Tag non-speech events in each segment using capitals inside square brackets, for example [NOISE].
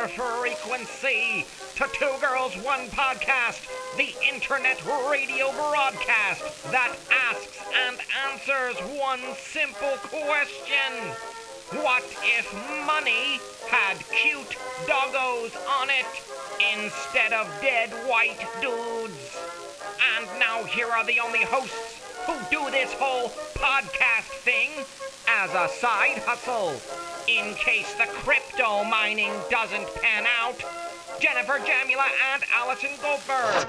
your frequency to Two Girls One Podcast, the internet radio broadcast that asks and answers one simple question. What if money had cute doggos on it instead of dead white dudes? And now here are the only hosts who do this whole podcast thing as a side hustle in case the crypto mining doesn't pan out. Jennifer Jamula and Allison Goldberg.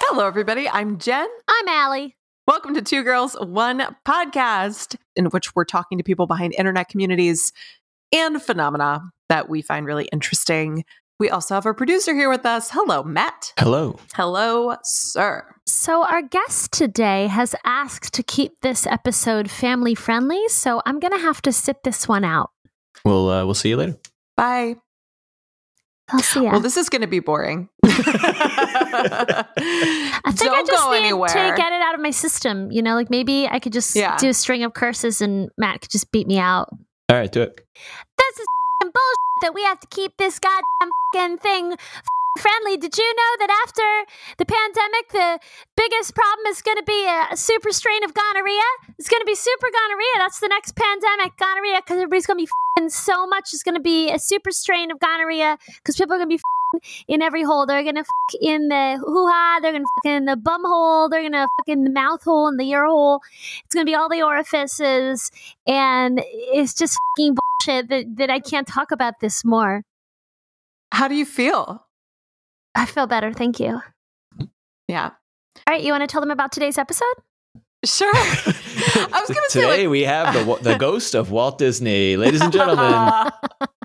Hello, everybody. I'm Jen. I'm Allie. Welcome to Two Girls, One Podcast, in which we're talking to people behind internet communities and phenomena that we find really interesting. We also have our producer here with us. Hello, Matt. Hello. Hello, sir. So, our guest today has asked to keep this episode family friendly, so I'm going to have to sit this one out. We'll uh, we'll see you later. Bye. I'll see ya. Well, this is going to be boring. [LAUGHS] I think I Don't just go need anywhere. to get it out of my system. You know, like maybe I could just Yeah. do a string of curses and Matt could just beat me out. All right, do it. Bullshit that we have to keep this goddamn thing friendly. Did you know that after the pandemic, the biggest problem is going to be a, a super strain of gonorrhea? It's going to be super gonorrhea. That's the next pandemic, gonorrhea, because everybody's going to be so much. It's going to be a super strain of gonorrhea because people are going to be in every hole. They're going to f*** in the hoo-ha. They're going to f*** in the bum hole. They're going to f*** in the mouth hole and the ear hole. It's going to be all the orifices. And it's just f***ing bullshit that, that I can't talk about this more. How do you feel? I feel better. Thank you. Yeah. All right, you want to tell them about today's episode? Sure. [LAUGHS] I was going to say, Today like, we have the the ghost of Walt Disney, ladies and gentlemen. [LAUGHS] [LAUGHS]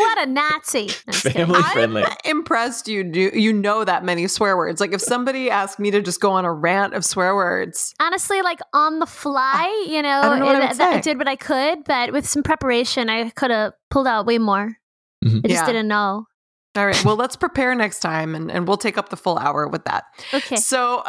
what a Nazi. No, I'm just kidding. Family I'm friendly. impressed you do you know that many swear words. Like if somebody asked me to just go on a rant of swear words, Honestly, like on the fly, you know, I know what I it- would that- I did what I could, but with some preparation, I could have pulled out way more. Mhm. I just Yeah. didn't know. All right, well, let's prepare next time and, and we'll take up the full hour with that. Okay. So,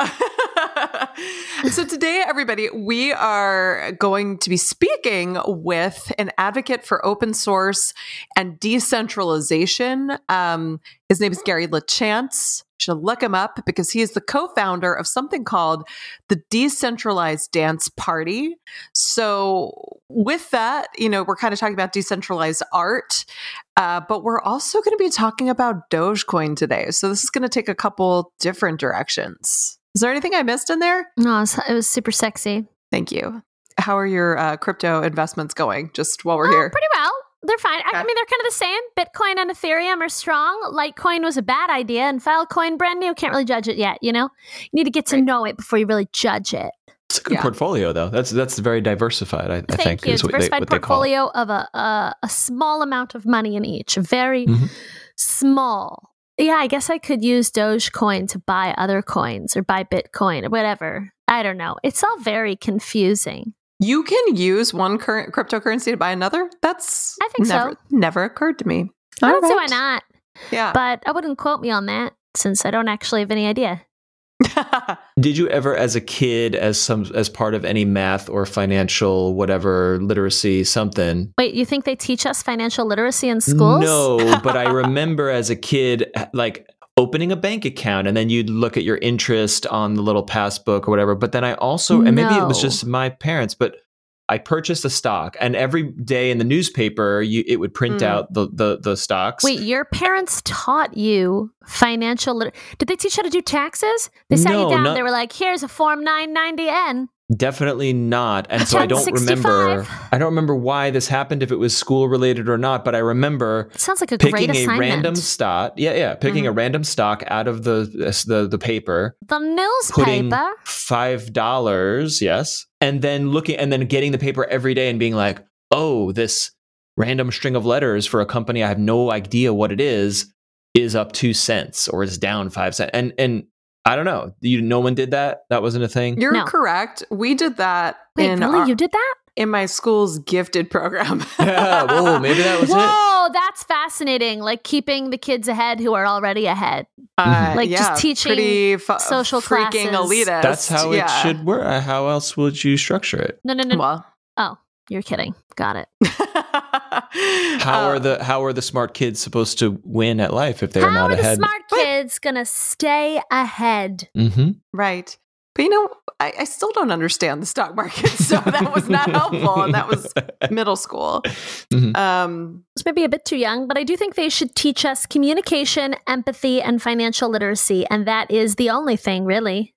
[LAUGHS] so today, everybody, we are going to be speaking with an advocate for open source and decentralization. Um, his name is Gary LaChance. Should look him up because he is the co-founder of something called the Decentralized Dance Party. So, with that, you know, we're kind of talking about decentralized art, uh, but we're also going to be talking about Dogecoin today. So, this is going to take a couple different directions. Is there anything I missed in there? No, it was, it was super sexy. Thank you. How are your uh, crypto investments going? Just while we're Oh, here. pretty well. They're fine. I, I mean, they're kind of the same. Bitcoin and Ethereum are strong. Litecoin was a bad idea, and Filecoin brand new. Can't really judge it yet. You know, you need to get to Right. know it before you really judge it. It's a good Yeah. portfolio, though. That's that's very diversified. I, I Thank think you. is what Diversified they call portfolio of a, a a small amount of money in each. Very Mhm. small. Yeah, I guess I could use Dogecoin to buy other coins or buy Bitcoin or whatever. I don't know. It's all very confusing. You can use one current cryptocurrency to buy another. That's I think so. never, Never occurred to me. I don't see why not, Yeah. but I wouldn't quote me on that since I don't actually have any idea. [LAUGHS] Did you ever, as a kid, as some as part of any math or financial whatever literacy something? Wait, you think they teach us financial literacy in schools? No, but I [LAUGHS] remember as a kid, like opening a bank account and then you'd look at your interest on the little passbook or whatever. But then I also, and maybe it was just my parents, but I purchased a stock, and every day in the newspaper, you, it would print Mm. out the, the the stocks. Wait, your parents taught you financial Did they teach you how to do taxes? They sat No, you down. not- They were like, "Here's a form 990N." Definitely not. And so I don't 1065. remember. I don't remember why this happened, if it was school related or not. But I remember It sounds like a great picking a random stock. Yeah, yeah, picking a mm-hmm. random stock out of the the the paper, the newspaper. five dollars, yes, and then looking and then getting the paper every day and being like, oh, this random string of letters for a company I have no idea what it is is up two cents or is down five cents, and and I don't know. You no one did that. That wasn't a thing. You're No. correct. We did that Wait, in really? our- you did that? in my school's gifted program. [LAUGHS] Yeah, whoa, maybe that was it. Whoa, that's fascinating. Like keeping the kids ahead who are already ahead. Uh, Like, just teaching pretty fu- social freaking classes. elitist. That's how yeah. it should work. How else would you structure it? No, no, no. Well, Oh, you're kidding. Got it. [LAUGHS] How Uh, are the how are the smart kids supposed to win at life if they're How not are the ahead? smart kids gonna stay ahead? mm-hmm. right? But you know, I, I still don't understand the stock market, so [LAUGHS] that was not helpful, and that was [LAUGHS] middle school. Mhm. Um, It's maybe a bit too young, but I do think they should teach us communication, empathy, and financial literacy, and that is the only thing, really.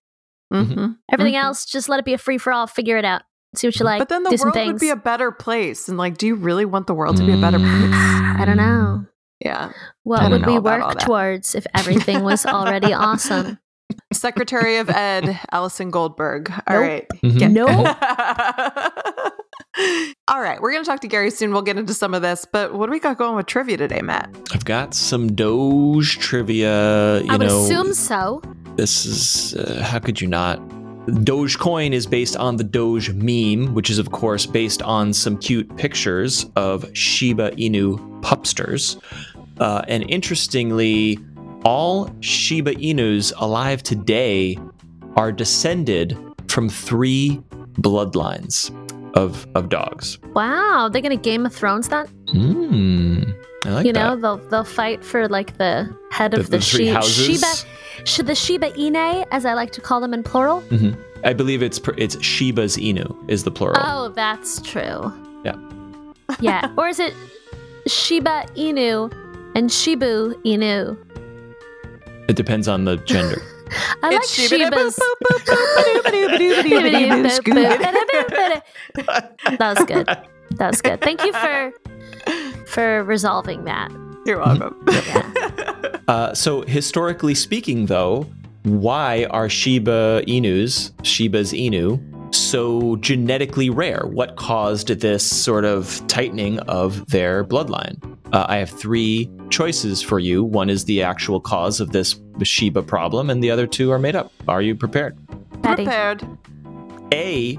mhm. Everything Mhm. else, just let it be a free for all. Figure it out. See what you like. but then the do some world would be a better place, and like, do you really want the world to be a better place? Mm. [SIGHS] I don't know. Yeah. What would we work towards if everything was [LAUGHS] already awesome? Secretary of [LAUGHS] Ed, Allison Goldberg. All Nope. right. Mhm. Get- Nope. [LAUGHS] All right, we're going to talk to Gary soon. We'll get into some of this, but what do we got going with trivia today, Matt? I've got some Doge trivia. You I would know, assume so. this is uh, how could you not? Dogecoin is based on the Doge meme, which is of course based on some cute pictures of Shiba Inu pupsters. Uh, and interestingly, all Shiba Inus alive today are descended from three bloodlines of of dogs. Wow, they're gonna Game of Thrones that. Hmm, I like you know, they'll they'll fight for like the head The- of the, the houses? Shiba. Should the Shiba Ine, as I like to call them in plural? I believe it's it's Shiba's Inu is the plural. Oh, that's true. Yeah. Yeah. or is it Shiba Inu and Shibu Inu? It depends on the gender. I like It's Shiba- Shiba's. That was good. That was good. Thank you for for resolving that. You're welcome. Yeah. Uh, so historically speaking, though, why are Shiba Inus, Shiba's Inu, so genetically rare? What caused this sort of tightening of their bloodline? Uh, I have three choices for you. One is the actual cause of this Shiba problem, and the other two are made up. Are you prepared? Patty. Prepared. A.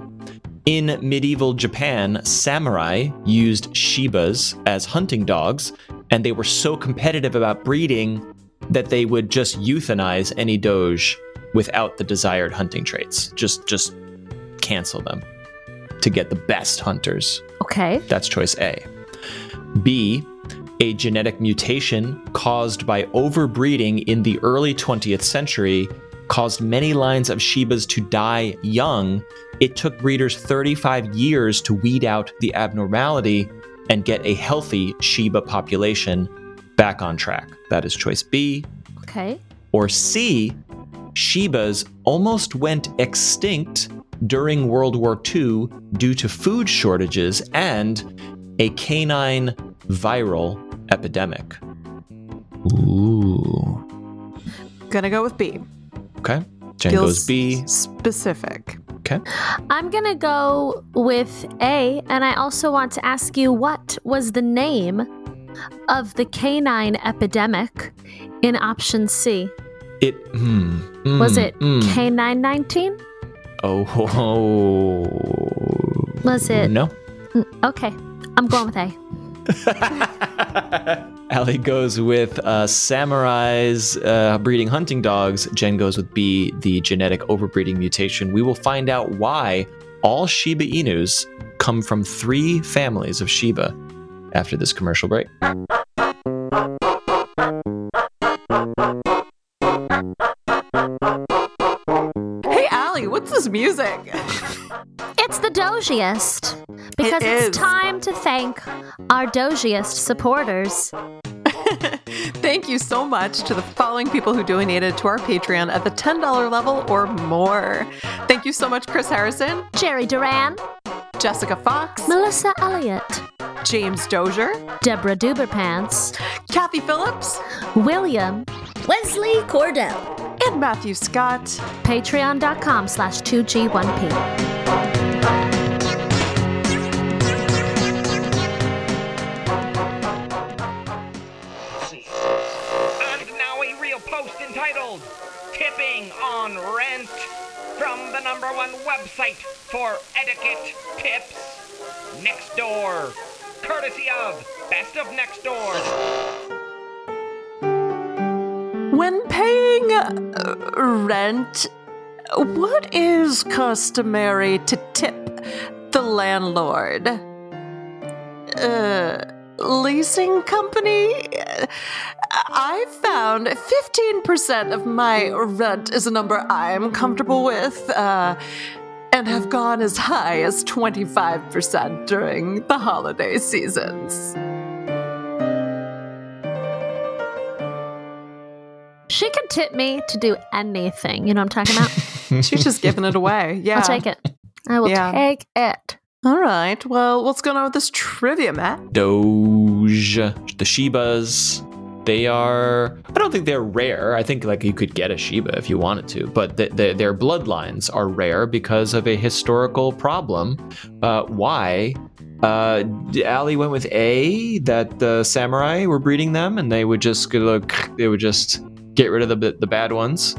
In medieval Japan, samurai used Shibas as hunting dogs, and they were so competitive about breeding that they would just euthanize any doge without the desired hunting traits. Just just cancel them to get the best hunters. Okay. That's choice A. B, a genetic mutation caused by overbreeding in the early 20th century caused many lines of Shibas to die young. It took breeders 35 years to weed out the abnormality and get a healthy Shiba population back on track. That is choice B. Okay. Or C, Shibas almost went extinct during World War II due to food shortages and a canine viral epidemic. Ooh. Gonna go with B. Okay. Jen Feels goes B. Specific. Okay. I'm going to go with A, and I also want to ask you what was the name of the canine epidemic in option C? It hmm, mm, Was it mm. K919? Oh, ho, ho. Was it- No. Mm, Okay, I'm going with A. [LAUGHS] Allie goes with uh, samurais uh, breeding hunting dogs. Jen goes with B, the genetic overbreeding mutation. We will find out why all Shiba Inus come from three families of Shiba after this commercial break. Hey, Allie, what's this music? It's the dojiest because It it's time to thank our dojiest supporters. [LAUGHS] Thank you so much to the following people who donated to our Patreon at the $10 level or more. Thank you so much, Chris Harrison, Jerry Duran, Jessica Fox, Melissa Elliott, James Dozier, Deborah Duberpants, Kathy Phillips, William, Wesley Cordell. and Matthew Scott. patreon.com slash 2G1P. And now a real post entitled Tipping on Rent from the number one website for etiquette tips, Nextdoor, courtesy of Best of Nextdoor. When paying uh, rent, what is customary to tip the landlord? Uh, leasing company? I found 15% of my rent is a number I'm comfortable with, uh, and have gone as high as 25% during the holiday seasons. She can tip me to do anything. You know what I'm talking about? [LAUGHS] She's just giving it away. [LAUGHS] Yeah. I'll take it. I will Yeah. take it. All right. Well, what's going on with this trivia, Matt? Doge, the Shibas. They are. I don't think they're rare. I think like you could get a Shiba if you wanted to, but the, the, their bloodlines are rare because of a historical problem. Uh, why? Uh, Allie went with A that the samurai were breeding them, and they would just look. They would just get rid of the the bad ones.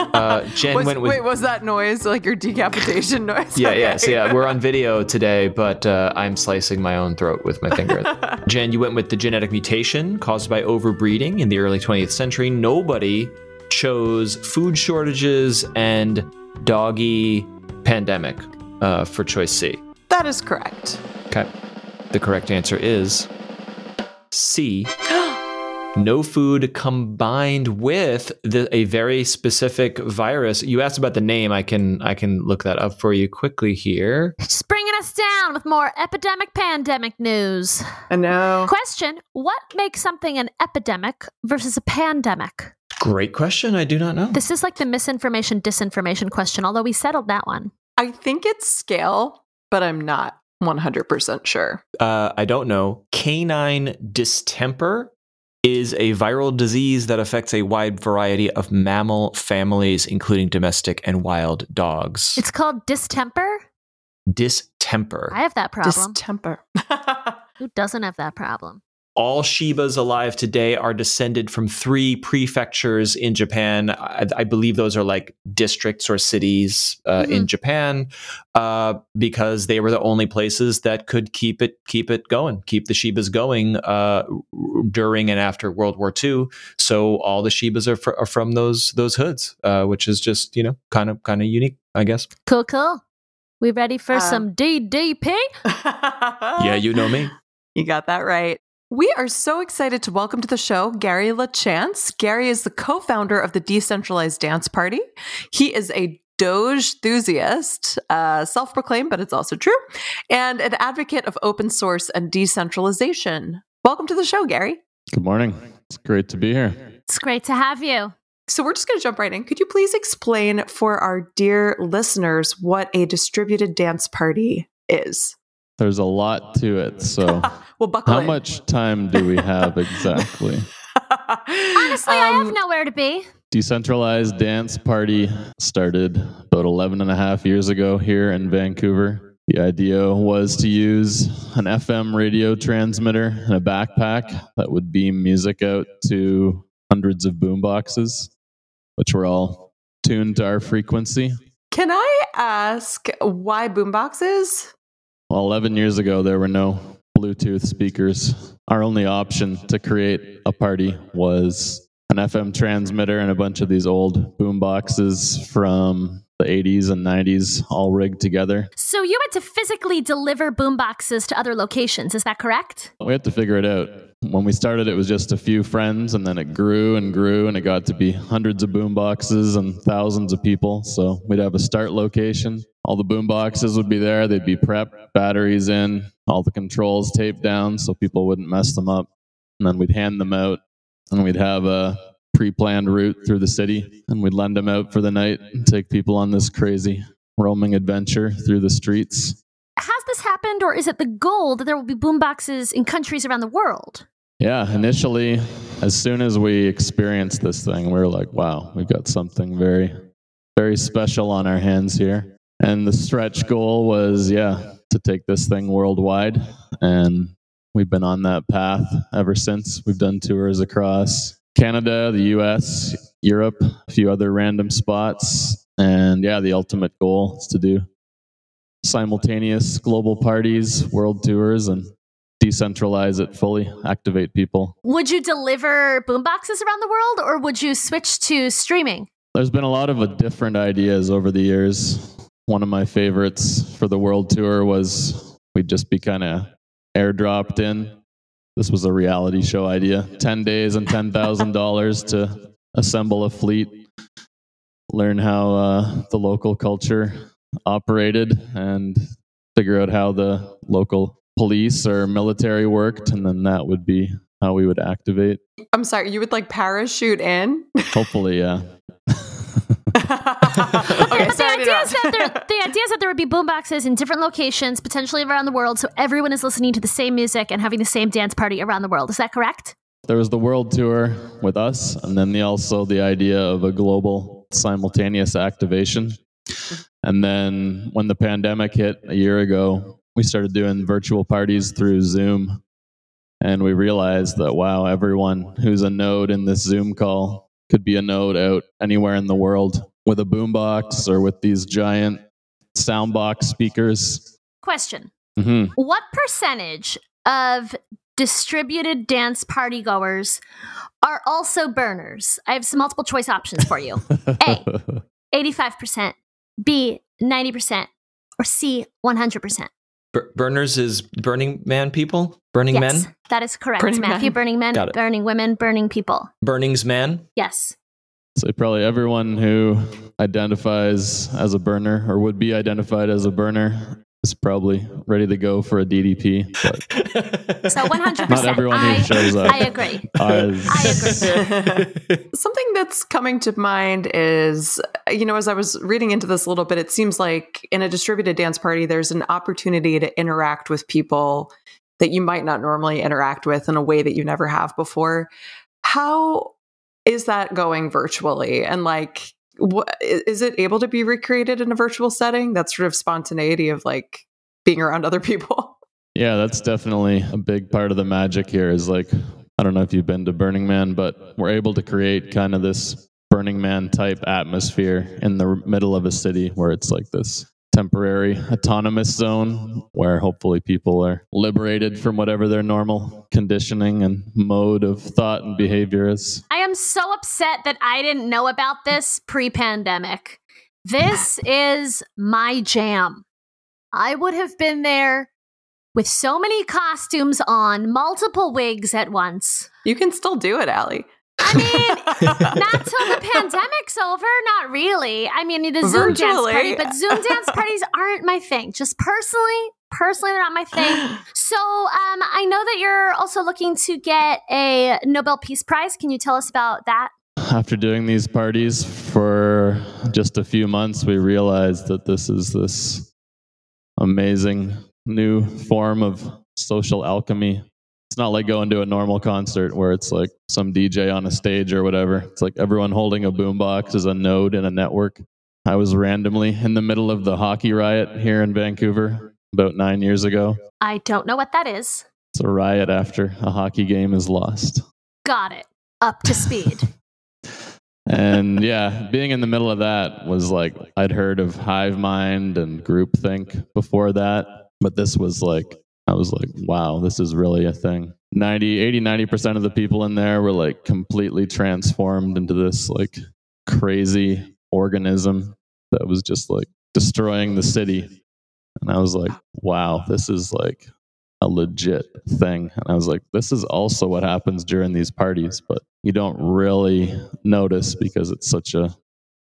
[LAUGHS] Uh, Jen Was- went with wait, was that noise like your decapitation [LAUGHS] noise? yeah, Okay. yeah. So yeah, we're on video today, but uh, I'm slicing my own throat with my finger. [LAUGHS] Jen, you went with the genetic mutation caused by overbreeding in the early 20th century. Nobody chose food shortages and doggy pandemic uh, for choice C. that is correct. Okay. The correct answer is C. No food combined with the, a very specific virus. You asked about the name. I can I can look that up for you quickly here. Just bringing us down with more epidemic pandemic news. I know. Question What makes something an epidemic versus a pandemic? Great question. I do not know. This is like the misinformation disinformation question, although we settled that one. I think it's scale, but I'm not 100% sure. Uh, I don't know. Canine distemper is a viral disease that affects a wide variety of mammal families, including domestic and wild dogs. It's called distemper. distemper. I have that problem. Distemper. [LAUGHS] Who doesn't have that problem? All Shibas alive today are descended from three prefectures in Japan. I, I believe those are like districts or cities uh, in Japan, uh, because they were the only places that could keep it keep it going, keep the Shibas going uh, during and after World War II. So all the Shibas are, fr- are from those those hoods, uh, which is just you know kind of kind of unique, I guess. Cool, cool. We ready for Um, some DDP? [LAUGHS] yeah, you know me. You got that right. We are so excited to welcome to the show Gary LaChance. Gary is the co founder of the Decentralized Dance Party. He is a Doge enthusiast, uh, self proclaimed, but it's also true, and an advocate of open source and decentralization. Welcome to the show, Gary. Good morning. It's great to be here. It's great to have you. So, we're just going to jump right in. Could you please explain for our dear listeners what a distributed dance party is? There's a lot to it. So, [LAUGHS] Well, buckle how in. much time do we have [LAUGHS] exactly? Honestly, I have Um, nowhere to be. Decentralized Dance Party started about 11 and a half years ago here in Vancouver. The idea was to use an FM radio transmitter and a backpack that would beam music out to hundreds of boomboxes, which were all tuned to our frequency. Can I ask why boomboxes? Well, 11 years ago, there were no Bluetooth speakers. Our only option to create a party was an FM transmitter and a bunch of these old boom boxes from the 80s and 90s all rigged together. So you had to physically deliver boomboxes to other locations. Is that correct? We had to figure it out. When we started, it was just a few friends, and then it grew and grew, and it got to be hundreds of boom boxes and thousands of people. So we'd have a start location. All the boom boxes would be there. They'd be prepped, batteries in, all the controls taped down so people wouldn't mess them up. And then we'd hand them out, and we'd have a pre-planned route through the city, and we'd lend them out for the night and take people on this crazy roaming adventure through the streets. Has this happened, or is it the goal that there will be boomboxes in countries around the world? Yeah, initially, as soon as we experienced this thing, we were like, wow, we've got something very, very special on our hands here. And the stretch goal was, yeah, to take this thing worldwide. And we've been on that path ever since. We've done tours across Canada, the US, Europe, a few other random spots. And yeah, the ultimate goal is to do simultaneous global parties, world tours, and decentralize it fully, activate people. Would you deliver boomboxes around the world or would you switch to streaming? There's been a lot of uh, different ideas over the years. One of my favorites for the world tour was we'd just be kind of airdropped in. This was a reality show idea 10 days and $10,000 to assemble a fleet, learn how uh, the local culture operated, and figure out how the local police or military worked. And then that would be how we would activate. I'm sorry, you would like parachute in? Hopefully, yeah. [LAUGHS] [LAUGHS] okay, but the idea, is that there, the idea is that there would be boomboxes in different locations, potentially around the world, so everyone is listening to the same music and having the same dance party around the world. Is that correct? There was the world tour with us, and then the, also the idea of a global simultaneous activation. And then when the pandemic hit a year ago, we started doing virtual parties through Zoom. And we realized that, wow, everyone who's a node in this Zoom call could be a node out anywhere in the world with a boombox or with these giant soundbox speakers. Question hmm What percentage of distributed dance party goers are also burners? I have some multiple choice options for you A. [LAUGHS] 85%, B, 90%, or C, 100%. Bur- burners is Burning Man people? Burning yes, men? that is correct. Burning Matthew, men. burning men, Got it. burning women, burning people. Burnings man? Yes. So probably everyone who identifies as a burner or would be identified as a burner is probably ready to go for a DDP. But So 100%. [LAUGHS] Not everyone who shows up. I agree. ours- I agree. [LAUGHS] Something that's coming to mind is, you know, as I was reading into this a little bit, it seems like in a distributed dance party, there's an opportunity to interact with people that you might not normally interact with in a way that you never have before. How is that going virtually? And like, what is it able to be recreated in a virtual setting? That sort of spontaneity of like being around other people. [LAUGHS] yeah, that's definitely a big part of the magic here. Is like I don't know if you've been to Burning Man, but we're able to create kind of this Burning Man type atmosphere in the middle of a city where it's like this temporary autonomous zone where hopefully people are liberated from whatever their normal conditioning and mode of thought and behavior is. I am so upset that I didn't know about this pre pandemic. This is my jam. I would have been there with so many costumes on, multiple wigs at once. You can still do it, Allie. I mean, not till the pandemic's over, not really. I mean, the Zoom dance party, but Zoom dance [LAUGHS] parties aren't my thing. Just personally, personally, they're not my thing. So, um, I know that you're also looking to get a Nobel Peace Prize. Can you tell us about that? after doing these parties for just a few months, we realized that this is this amazing new form of social alchemy. It's not like going to a normal concert where it's like some DJ on a stage or whatever. It's like everyone holding a boombox is a node in a network. I was randomly in the middle of the hockey riot here in Vancouver about nine years ago. I don't know what that is. It's a riot after a hockey game is lost. Got it. Up to speed. [LAUGHS] [LAUGHS] and yeah, being in the middle of that was like I'd heard of hive mind and groupthink before that, but this was like I was like, wow, this is really a thing. 90, 80, 90% of the people in there were like completely transformed into this like crazy organism that was just like destroying the city. And I was like, wow, this is like a legit thing. And I was like, this is also what happens during these parties, but you don't really notice because it's such a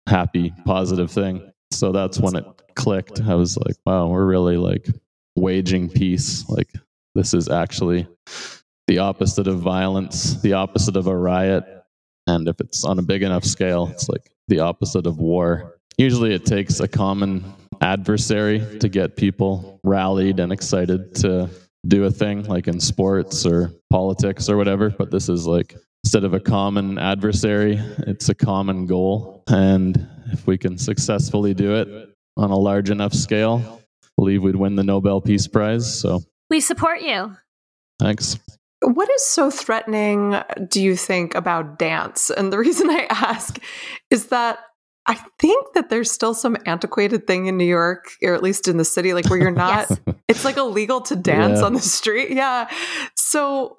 happy, positive thing. So that's when it clicked. I was like, wow, we're really like waging peace. Like, this is actually the opposite of violence, the opposite of a riot. And if it's on a big enough scale, it's like the opposite of war. Usually it takes a common adversary to get people rallied and excited to do a thing like in sports or politics or whatever. But this is like instead of a common adversary, it's a common goal. And if we can successfully do it on a large enough scale, believe we'd win the Nobel Peace Prize. So we support you. thanks. What is so threatening, do you think, about dance? And the [LAUGHS] reason I ask is that I think that there's still some antiquated thing in New York, or at least in the city, like where you're [LAUGHS] not. Yes. It's like illegal to dance Yeah. on the street. Yeah. So,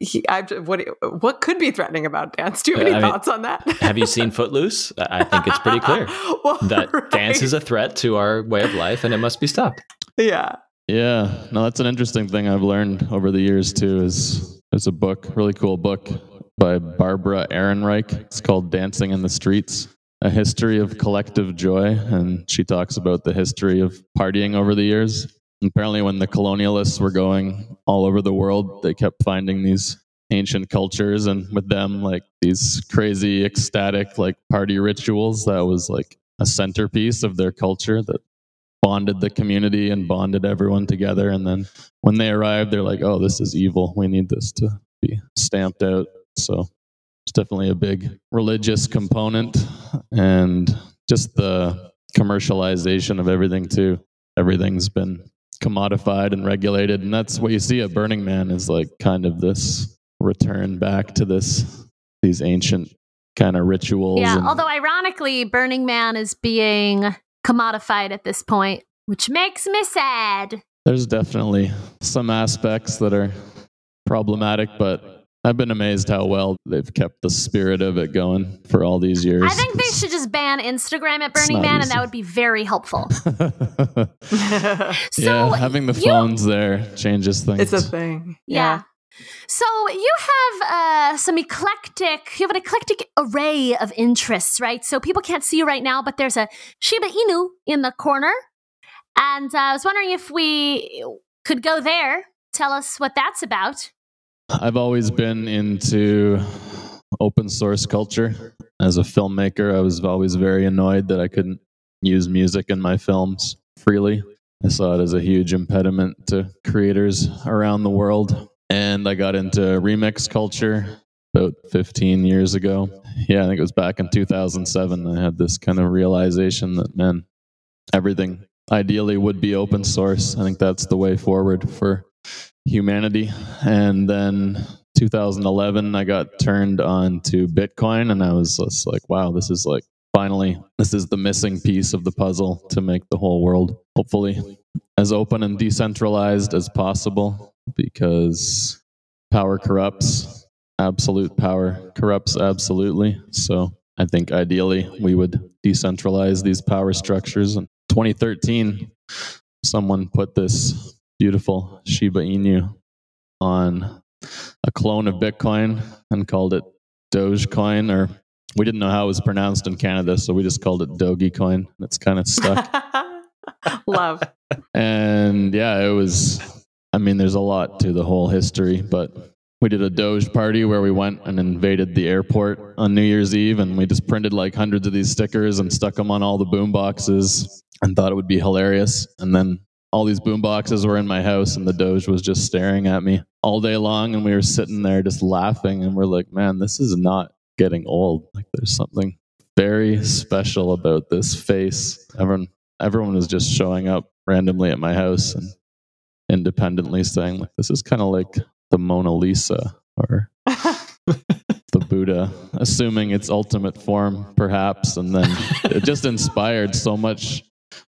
he, I, what what could be threatening about dance? Do you have any I mean, thoughts on that? Have you seen Footloose? I I think it's pretty clear [LAUGHS] Well, that right. dance is a threat to our way of life and it must be stopped. yeah. Yeah, no, that's an interesting thing I've learned over the years too. Is there's a book, really cool book by Barbara Ehrenreich. It's called "Dancing in the Streets: A History of Collective Joy," and she talks about the history of partying over the years. Apparently, when the colonialists were going all over the world, they kept finding these ancient cultures, and with them, like these crazy, ecstatic, like party rituals. That was like a centerpiece of their culture that bonded the community and bonded everyone together. And then when they arrived, they're like, oh, this is evil. We need this to be stamped out. So it's definitely a big religious component and just the commercialization of everything, too. Everything's been commodified and regulated. And that's what you see at Burning Man is like kind of this return back to this, these ancient kind of rituals. Yeah, and- although ironically, Burning Man is being commodified at this point, which makes me sad. There's definitely some aspects that are problematic, but I've been amazed how well they've kept the spirit of it going for all these years. I think they should just ban Instagram at Burning not Man, and that would be very helpful. [LAUGHS] So yeah, having the you- phones there changes things. it's a thing. Yeah. So you have uh, some eclectic, you have an eclectic array of interests, right? So people can't see you right now, but there's a Shiba Inu in the corner. And uh, I was wondering if we could go there. Tell us what that's about. I've always been into open source culture. As a filmmaker, I was always very annoyed that I couldn't use music in my films freely. I saw it as a huge impediment to creators around the world. And I got into remix culture about 15 years ago. Yeah, I think it was back in 2007. I had this kind of realization that, man, everything ideally would be open source. I think that's the way forward for humanity. And then 2011, I got turned on to Bitcoin, and I was just like, wow, this is like finally, this is the missing piece of the puzzle to make the whole world hopefully as open and decentralized as possible because power corrupts. Absolute power corrupts absolutely. So I think ideally we would decentralize these power structures. In 2013, someone put this beautiful Shiba Inu on a clone of Bitcoin and called it Dogecoin, or we didn't know how it was pronounced in Canada, so we just called it Dogecoin. It's kind of stuck. [LAUGHS] Love. and yeah, it was. I mean, there's a lot to the whole history, but we did a Doge party where we went and invaded the airport on New Year's Eve, and we just printed like hundreds of these stickers and stuck them on all the boom boxes and thought it would be hilarious. And then all these boom boxes were in my house, and the Doge was just staring at me all day long, and we were sitting there just laughing, and we're like, man, this is not getting old. Like, there's something very special about this face. Everyone, everyone was just showing up randomly at my house and independently saying, like, this is kind of like the Mona Lisa or [LAUGHS] the Buddha, assuming its ultimate form, perhaps. And then it just inspired so much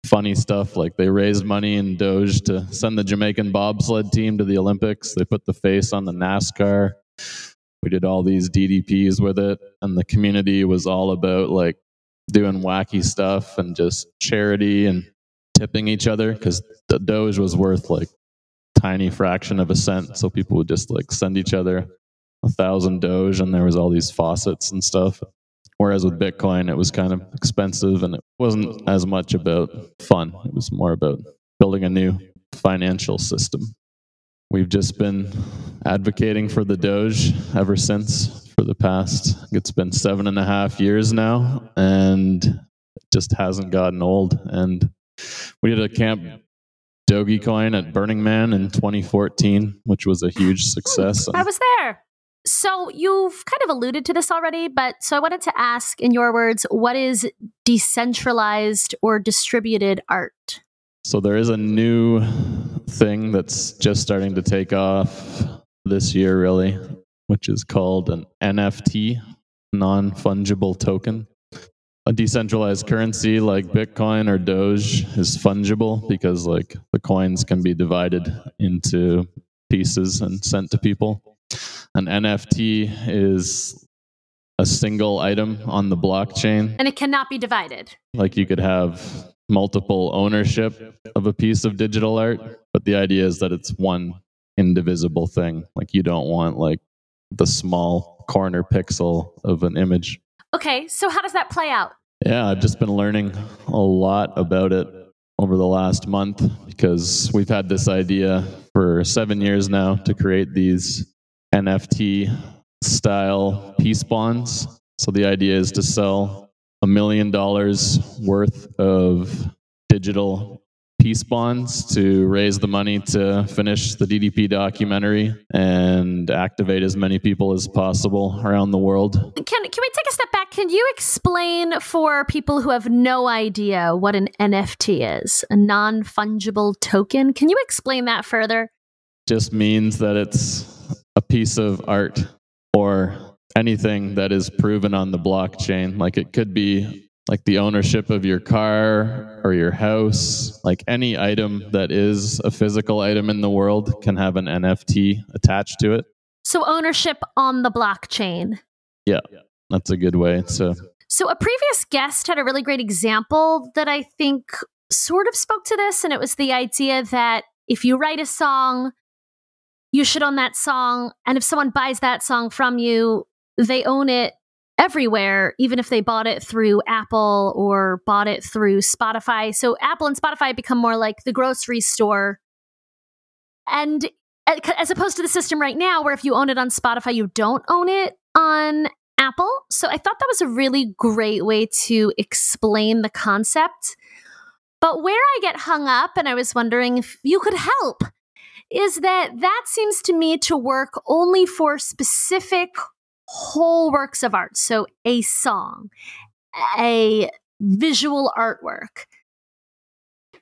funny stuff. Like they raised money in Doge to send the Jamaican bobsled team to the Olympics. They put the face on the NASCAR. We did all these DDPs with it, and the community was all about like doing wacky stuff and just charity and tipping each other because the Doge was worth like tiny fraction of a cent. So people would just like send each other a thousand Doge, and there was all these faucets and stuff. Whereas with Bitcoin, it was kind of expensive and it wasn't as much about fun. It was more about building a new financial system. We've just been advocating for the Doge ever since for the past, it's been seven and a half years now, and it just hasn't gotten old. And we did a camp Dogecoin at Burning Man in 2014, which was a huge success. I was there. So you've kind of alluded to this already, but so I wanted to ask, in your words, what is decentralized or distributed art? So there is a new thing that's just starting to take off this year, really, which is called an NFT, non fungible token. a decentralized currency like Bitcoin or Doge is fungible because like the coins can be divided into pieces and sent to people. An NFT is a single item on the blockchain. And it cannot be divided. Like you could have multiple ownership of a piece of digital art, but the idea is that it's one indivisible thing. Like you don't want like the small corner pixel of an image. Okay, so how does that play out? Yeah, I've just been learning a lot about it over the last month because we've had this idea for seven years now to create these NFT style peace bonds. So the idea is to sell a million dollars worth of digital peace bonds to raise the money to finish the DDP documentary and activate as many people as possible around the world. Can can we take a step back? Can you explain for people who have no idea what an NFT is, a non-fungible token? Can you explain that further? Just means that it's a piece of art or anything that is proven on the blockchain. Like it could be like the ownership of your car or your house, like any item that is a physical item in the world can have an NFT attached to it. So ownership on the blockchain. Yeah, that's a good way to. So a previous guest had a really great example that I think sort of spoke to this, and it was the idea that if you write a song, you should own that song, and if someone buys that song from you, they own it everywhere, even if they bought it through Apple or bought it through Spotify. So Apple and Spotify become more like the grocery store. And as opposed to the system right now, where if you own it on Spotify, you don't own it on Apple. So I thought that was a really great way to explain the concept. But where I get hung up, and I was wondering if you could help, is that that seems to me to work only for specific whole works of art. So a song, a visual artwork,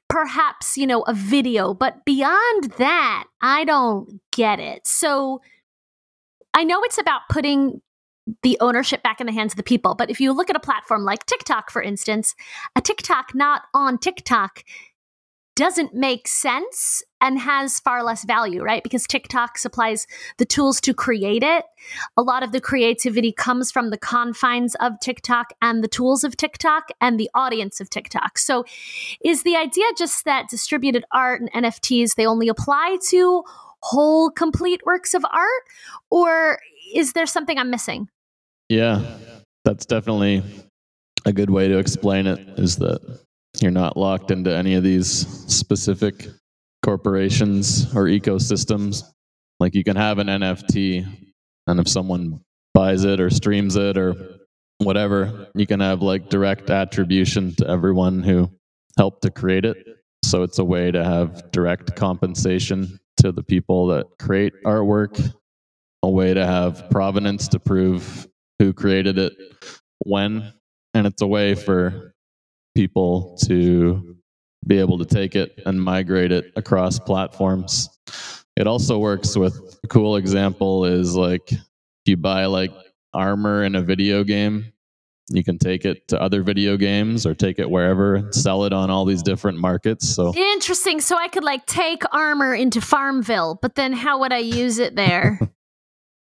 perhaps, you know, a video. But beyond that, I don't get it. So I know it's about putting the ownership back in the hands of the people. But if you look at a platform like TikTok, for instance, a TikTok not on TikTok doesn't make sense and has far less value, right? Because TikTok supplies the tools to create it. A lot of the creativity comes from the confines of TikTok and the tools of TikTok and the audience of TikTok. So is the idea just that distributed art and NFTs they only apply to whole complete works of art or is there something I'm missing? Yeah. That's definitely a good way to explain it is that you're not locked into any of these specific corporations or ecosystems. Like you can have an NFT, and if someone buys it or streams it or whatever, you can have like direct attribution to everyone who helped to create it. So it's a way to have direct compensation to the people that create artwork, a way to have provenance to prove who created it when, and it's a way for people to be able to take it and migrate it across platforms. It also works with a cool example is like if you buy like armor in a video game, you can take it to other video games or take it wherever sell it on all these different markets. So interesting. So I could like take armor into Farmville, but then how would I use it there? [LAUGHS]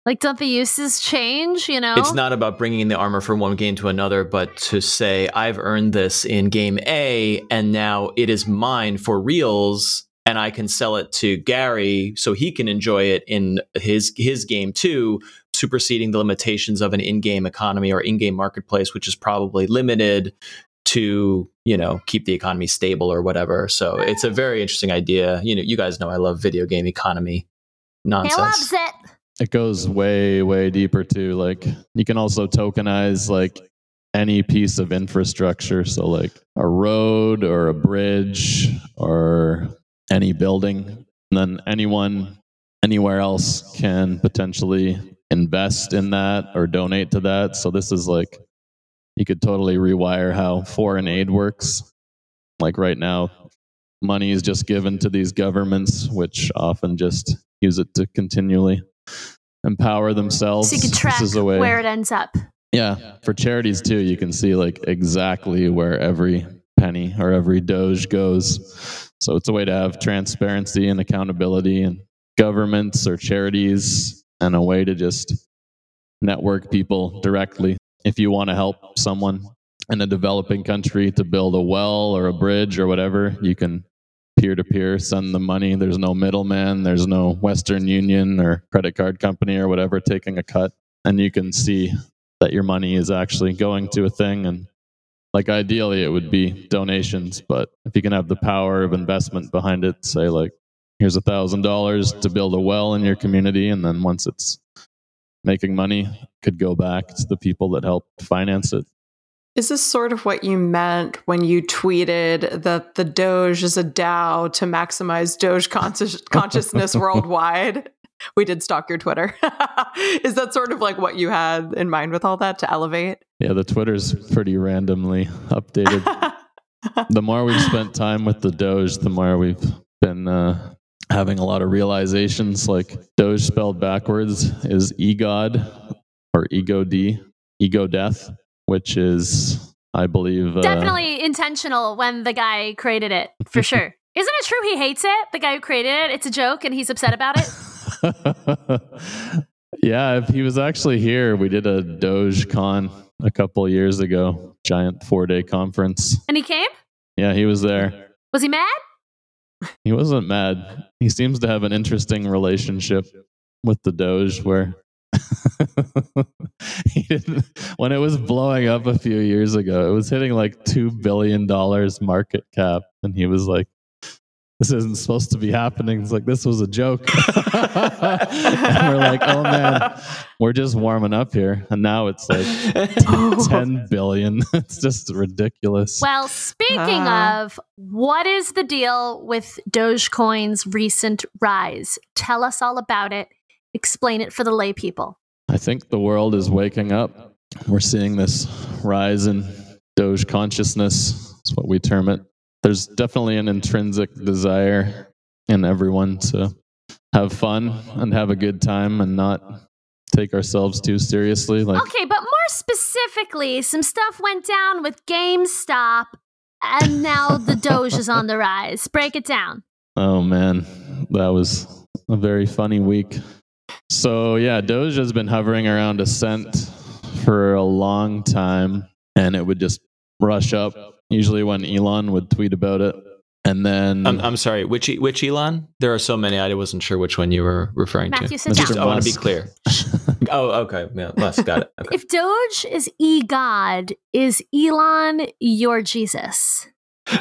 Like, don't the uses change? You know, it's not about bringing the armor from one game to another, but to say I've earned this in game A, and now it is mine for reals, and I can sell it to Gary so he can enjoy it in his his game too, superseding the limitations of an in-game economy or in-game marketplace, which is probably limited to you know keep the economy stable or whatever. So it's a very interesting idea. You know, you guys know I love video game economy nonsense. He loves it it goes way way deeper too like you can also tokenize like any piece of infrastructure. So like a road or a bridge or any building. And then anyone anywhere else can potentially invest in that or donate to that. So this is like you could totally rewire how foreign aid works. Like right now money is just given to these governments which often just use it to continually empower themselves. So you can track where it ends up. Yeah, for charities too, you can see like exactly where every penny or every doge goes. So it's a way to have transparency and accountability and governments or charities and a way to just network people directly. If you want to help someone in a developing country to build a well or a bridge or whatever, you can peer to peer send the money. There's no middleman, there's no Western Union or credit card company or whatever taking a cut. And you can see that your money is actually going to a thing. And like ideally, it would be donations, but if you can have the power of investment behind it, say, like, here's a thousand dollars to build a well in your community, and then once it's making money, could go back to the people that helped finance it. Is this sort of what you meant when you tweeted that the Doge is a DAO to maximize Doge conscious- [LAUGHS] consciousness worldwide? We did stalk your Twitter. [LAUGHS] is that sort of like what you had in mind with all that to elevate? Yeah, the Twitter's pretty randomly updated. [LAUGHS] the more we've spent time with the Doge, the more we've been uh, having a lot of realizations. Like Doge spelled backwards is egod or ego d, ego death, which is, I believe, uh, Definitely intentional when the guy created it, for [LAUGHS] sure. Isn't it true he hates it? The guy who created it, it's a joke and he's upset about it. [LAUGHS] yeah, if he was actually here, we did a Doge Con a couple years ago, giant four day conference. And he came? Yeah, he was there. Was he mad? He wasn't mad. He seems to have an interesting relationship with the Doge where [LAUGHS] he didn't when it was blowing up a few years ago, it was hitting like two billion dollars market cap, and he was like, this isn't supposed to be happening. It's like this was a joke. [LAUGHS] and we're like, oh man, we're just warming up here. And now it's like [LAUGHS] 10 billion. it's just ridiculous. Well, speaking Ah. of, what is the deal with Dogecoin's recent rise? Tell us all about it. Explain it for the lay people. I think the world is waking up. We're seeing this rise in Doge consciousness. That's what we term it. There's definitely an intrinsic desire in everyone to have fun and have a good time and not take ourselves too seriously. Like, Okay, but more specifically, some stuff went down with GameStop, and now the Doge is on the [LAUGHS] rise. Break it down. oh man, that was a very funny week. So yeah, Doge has been hovering around a cent for a long time, and it would just rush up. Usually when Elon would tweet about it, and then I'm, I'm sorry. Which E- which Elon? There are so many. I wasn't sure which one you were referring Matthew, to. sit Mr. I want to be clear. [LAUGHS] oh, okay. Yeah, Musk. Got it. Okay. If Doge is e God, is Elon your Jesus? [LAUGHS]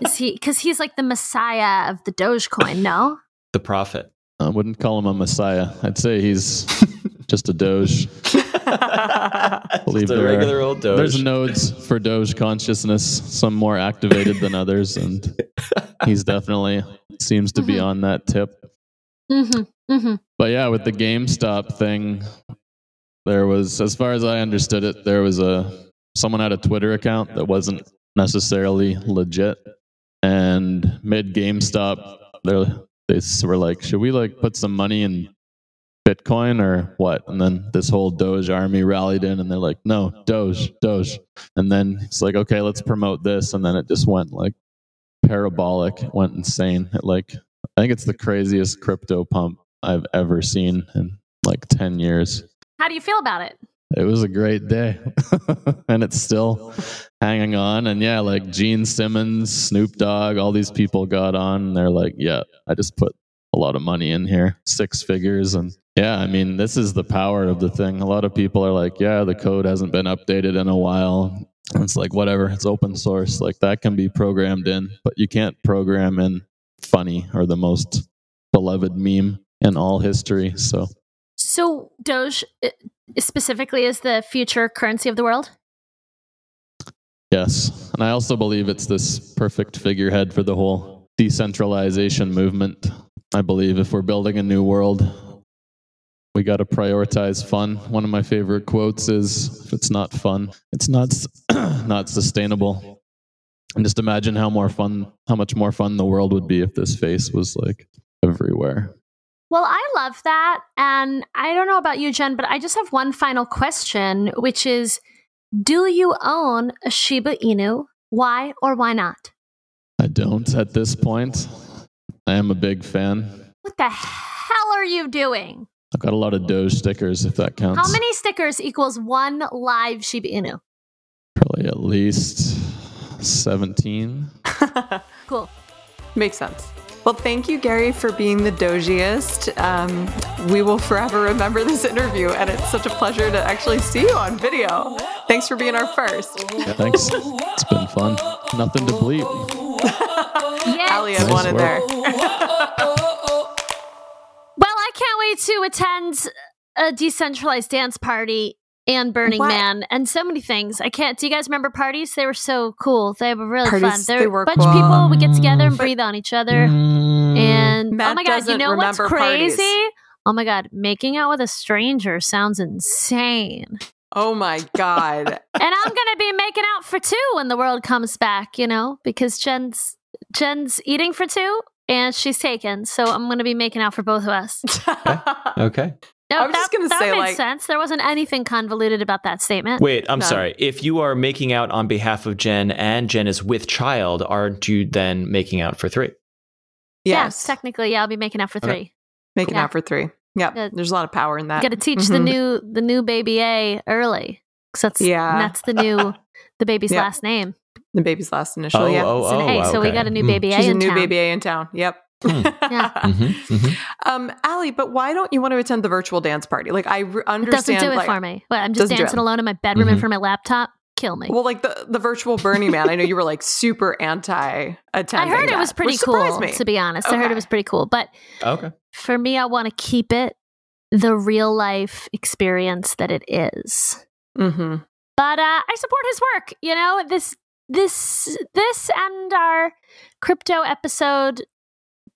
Is he because he's like the messiah of the Dogecoin? No, the prophet. I wouldn't call him a messiah. I'd say he's [LAUGHS] just a Doge. [LAUGHS] Believe Just a there are- regular old Doge. There's nodes for Doge consciousness, some more activated than others, and he's definitely seems to be Mhm. on that tip. mm-hmm, mm-hmm. But yeah, with the GameStop thing, there was, as far as I understood it, there was a someone had a Twitter account that wasn't necessarily legit, and mid GameStop, they they were like, should we like put some money in Bitcoin or what? And then this whole Doge army rallied in, and they're like, no, Doge, Doge, and then it's like, okay, let's promote this, and then it just went like parabolic, it went insane. It like I think it's the craziest crypto pump I've ever seen in like 10 years. How do you feel about it? It was a great day. [LAUGHS] and it's still hanging on. And yeah, like Gene Simmons, Snoop Dogg, all these people got on. And they're like, yeah, I just put a lot of money in here, six figures. And yeah, I mean, this is the power of the thing. A lot of people are like, yeah, the code hasn't been updated in a while. It's like, whatever, it's open source. Like that can be programmed in, but you can't program in funny or the most beloved meme in all history. So So Doge specifically is the future currency of the world. Yes. And I also believe it's this perfect figurehead for the whole decentralization movement. I believe if we're building a new world, we got to prioritize fun. One of my favorite quotes is if it's not fun, it's not [CLEARS THROAT] not sustainable. And just imagine how more fun how much more fun the world would be if this face was like everywhere. Well, I love that. And I don't know about you, Jen, but I just have one final question, which is Do you own a Shiba Inu? Why or why not? I don't at this point. I am a big fan. What the hell are you doing? I've got a lot of Doge stickers, if that counts. How many stickers equals one live Shiba Inu? Probably at least 17. [LAUGHS] Cool. Makes sense. Well, thank you, Gary, for being the dojiest. Um, we will forever remember this interview, and it's such a pleasure to actually see you on video. Thanks for being our first. Yeah, thanks. It's been fun. Nothing to bleep. Yeah. Allie had Nice wanted work. there. Well, I can't wait to attend a decentralized dance party and Burning What? Man and so many things. I can't. Do you guys remember parties? They were so cool. They were really fun. There they were were a bunch cool. of people. We get together and breathe on each other. Mm, And Matt oh my god, you know what's remember parties. crazy? Oh my god, making out with a stranger sounds insane. Oh my God. [LAUGHS] and I'm gonna be making out for two when the world comes back, you know, because Jen's Jen's eating for two and she's taken. So I'm gonna be making out for both of us. Okay. No, I was just that- gonna that say, made like- sense. There wasn't anything convoluted about that statement. Wait, I'm No. sorry. If you are making out on behalf of Jen and Jen is with child, aren't you then making out for three? yes. technically, yeah, I'll be making out for Okay. three. Making Yeah. out for three. Yep. Good. There's a lot of power in that. Got to teach the Mhm. new the new baby A early. 'Cause that's Yeah. that's the new [LAUGHS] the baby's Yeah. last name. the baby's last initial. oh, yeah. oh, It's an oh, A, so we got a new Mm. baby A She's a in new town. baby A in town. Yep. Hmm. [LAUGHS] Yeah. Mhm, mhm. um, Allie, but why don't you want to attend the virtual dance party? Like, I re- It doesn't understand. do it like, for me. Well, I'm just dancing alone in my bedroom in Mhm. front of my laptop. Kill me. Well, like the the virtual Burning Man. I know you were like super anti attending. I attending. heard it was pretty which surprised cool, Me. to be honest. I heard it was pretty cool. But Okay. for me, I want to keep it the real life experience that it is. hmm But uh, I support his work. You know, this this this and our crypto episode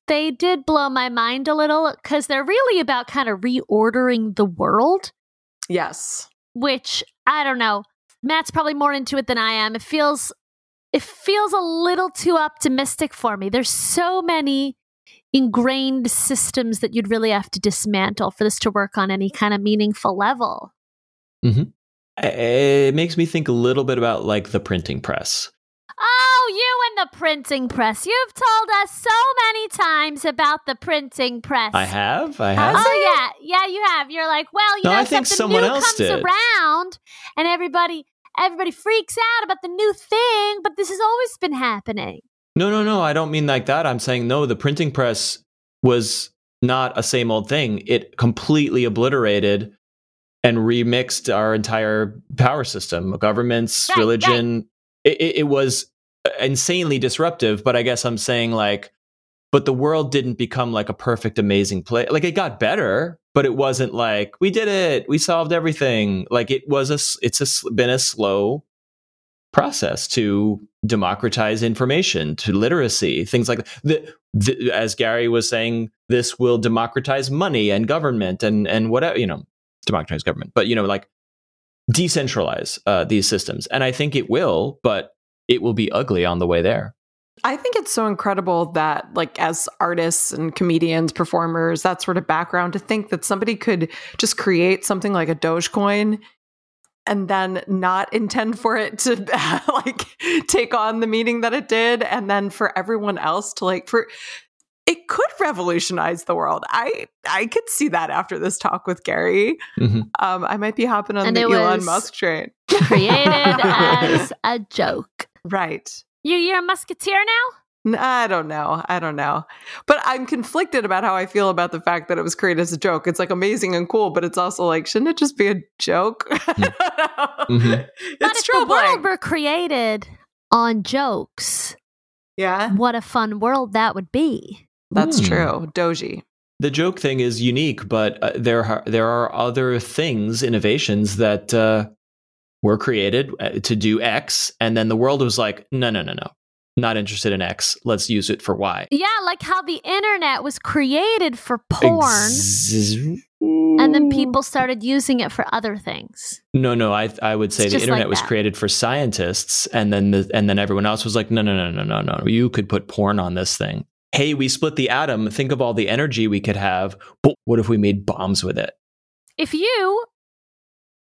they did blow my mind a little because they're really about kind of reordering the world Yes. which I don't know. Matt's probably more into it than I am. It feels it feels a little too optimistic for me. There's so many ingrained systems that you'd really have to dismantle for this to work on any kind of meaningful level. Mm-hmm. It makes me think a little bit about like the printing press. Oh, you and the printing press. You've told us so many times about the printing press. I have. I uh, have. Oh yeah, yeah, you have. You're like, well, you No, know, I think something new comes did. around, and everybody, everybody freaks out about the new thing. But this has always been happening. No, no, no. I don't mean like that. I'm saying no. The printing press was not a same old thing. It completely obliterated and remixed our entire power system, governments, Right, religion. It, it, it was insanely disruptive. But I guess I'm saying like, but the world didn't become like a perfect, amazing place. Like it got better, but it wasn't like we did it, we solved everything. Like it was a it's a, been a slow process to democratize information, to literacy, things like that. The, as Gary was saying, this will democratize money and government and and whatever you know, democratize government, but you know, like decentralize uh, these systems. And I think it will, but it will be ugly on the way there. I think it's so incredible that, like, as artists and comedians, performers, that sort of background, to think that somebody could just create something like a Dogecoin and then not intend for it to [LAUGHS] like take on the meaning that it did, and then for everyone else to like for it could revolutionize the world. I I could see that after this talk with Gary. Mhm. Um, I might be hopping on And the it Elon was- Musk train. Created [LAUGHS] as a joke. right. You, you're a musketeer now. I don't know. I don't know. But I'm conflicted about how I feel about the fact that it was created as a joke. It's like amazing and cool, but it's also like, shouldn't it just be a joke? [LAUGHS] Mhm. [LAUGHS] But It's if the world were created on jokes, Yeah, what a fun world that would be. that's Hmm. true. Doji. The joke thing is unique, but uh, there are there are other things, innovations that uh, were created uh, to do X, and then the world was like, no, no, no, no, not interested in X. Let's use it for Y. Yeah, like how the internet was created for porn, Ex- and then people started using it for other things. No, no, I I would say It's the internet like was created for scientists, and then the and then everyone else was like, no, no, no, no, no, no, you could put porn on this thing, hey, we split the atom. Think of all the energy we could have. But what if we made bombs with it? If you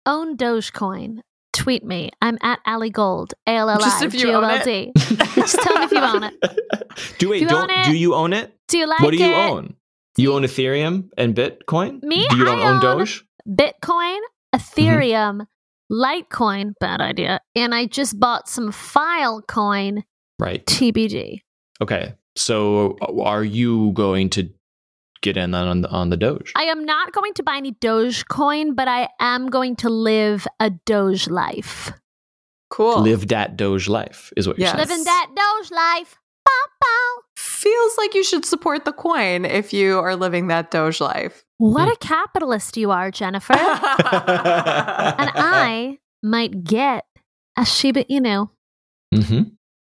own Dogecoin, tweet me. I'm at Ali Gold. A L L I you G O L it. D. [LAUGHS] Just tell me if you own it. [LAUGHS] Do wait, you don't own it? do you own it? Do you like what do you it? own? You own Ethereum and Bitcoin? Me? Do you don't own own- Doge? Bitcoin, Ethereum, Litecoin, bad idea. And I just bought some Filecoin Right. TBD. Okay. So uh, are you going to get in on the, on the Doge? I am not going to buy any Dogecoin, but I am going to live a Doge life. Cool. Live that Doge life is what you're Yes. saying. Living that Doge life. Bow, bow. Feels like you should support the coin if you are living that Doge life. What Hmm. a capitalist you are, Jennifer. [LAUGHS] and I might get a Shiba Inu. Mm hmm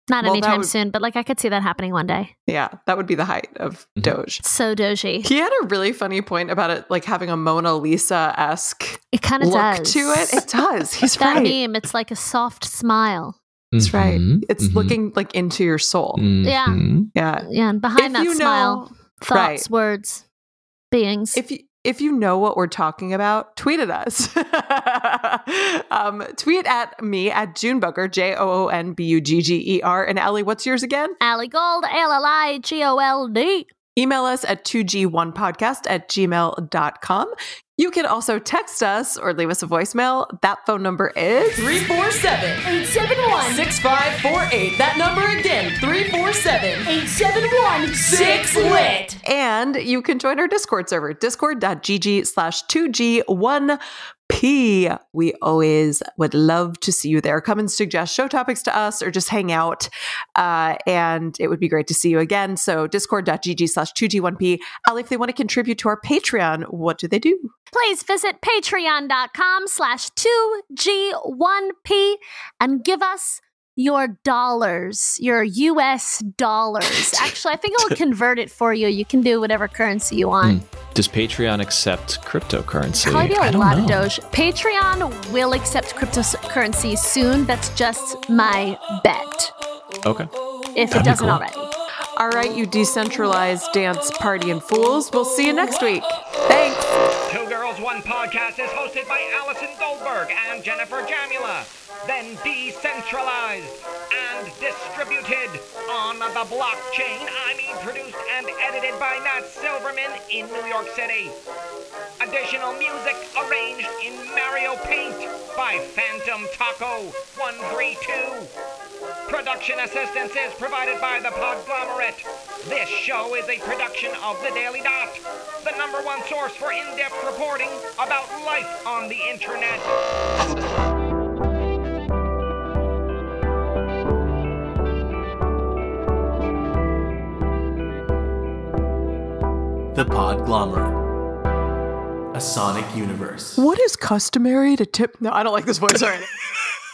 Not Well, anytime would- soon, but like I could see that happening one day. yeah, that would be the height of Mhm. Doge. So doji. He had a really funny point about it, like having a Mona Lisa esque It kind of look does. to it. It does. He's that right. meme, it's like a soft smile. That's right. Mhm. It's Mhm. looking like into your soul. Yeah. Mhm. Yeah. Yeah, and behind if that you smile, know, thoughts, right. words, beings. if you if you know what we're talking about, tweet at us. [LAUGHS] um, tweet at me at June Bugger, J O O N B U G G E R. And Allie, what's yours again? Ali Gold, L L I G O L D. Email us at 2G1podcast at gmail.com. You can also text us or leave us a voicemail. That phone number is 347 871 6548. That number again 347 871 6LIT. And you can join our Discord server, discord.gg slash 2G1P. We always would love to see you there. Come and suggest show topics to us or just hang out. Uh, and it would be great to see you again. So discord.gg slash 2G1P. Allie, if they want to contribute to our Patreon, what do they do? Please visit patreon.com slash 2G1P and give us your dollars, your US dollars. [LAUGHS] Actually, I think it will convert it for you. You can do whatever currency you want. Does Patreon accept cryptocurrency? Probably be I a don't lot know. of Doge. Patreon will accept cryptocurrency soon. That's just my bet. Okay. If That'd it doesn't cool. already. All right, you decentralized dance party and fools. We'll see you next week. Thanks. Two Girls One Podcast is hosted by Allison Goldberg and Jennifer Jamula. Then decentralized and distributed on the blockchain. I mean, produced and edited by Matt Silverman in New York City. Additional music arranged in Mario Paint by Phantom Taco 132. Production assistance is provided by the Podglomerate. This show is a production of The Daily Dot, the number one source for in-depth reporting about life on the internet. The Podglomerate. A sonic universe. What is customary to tip? No, I don't like this voice already. [LAUGHS]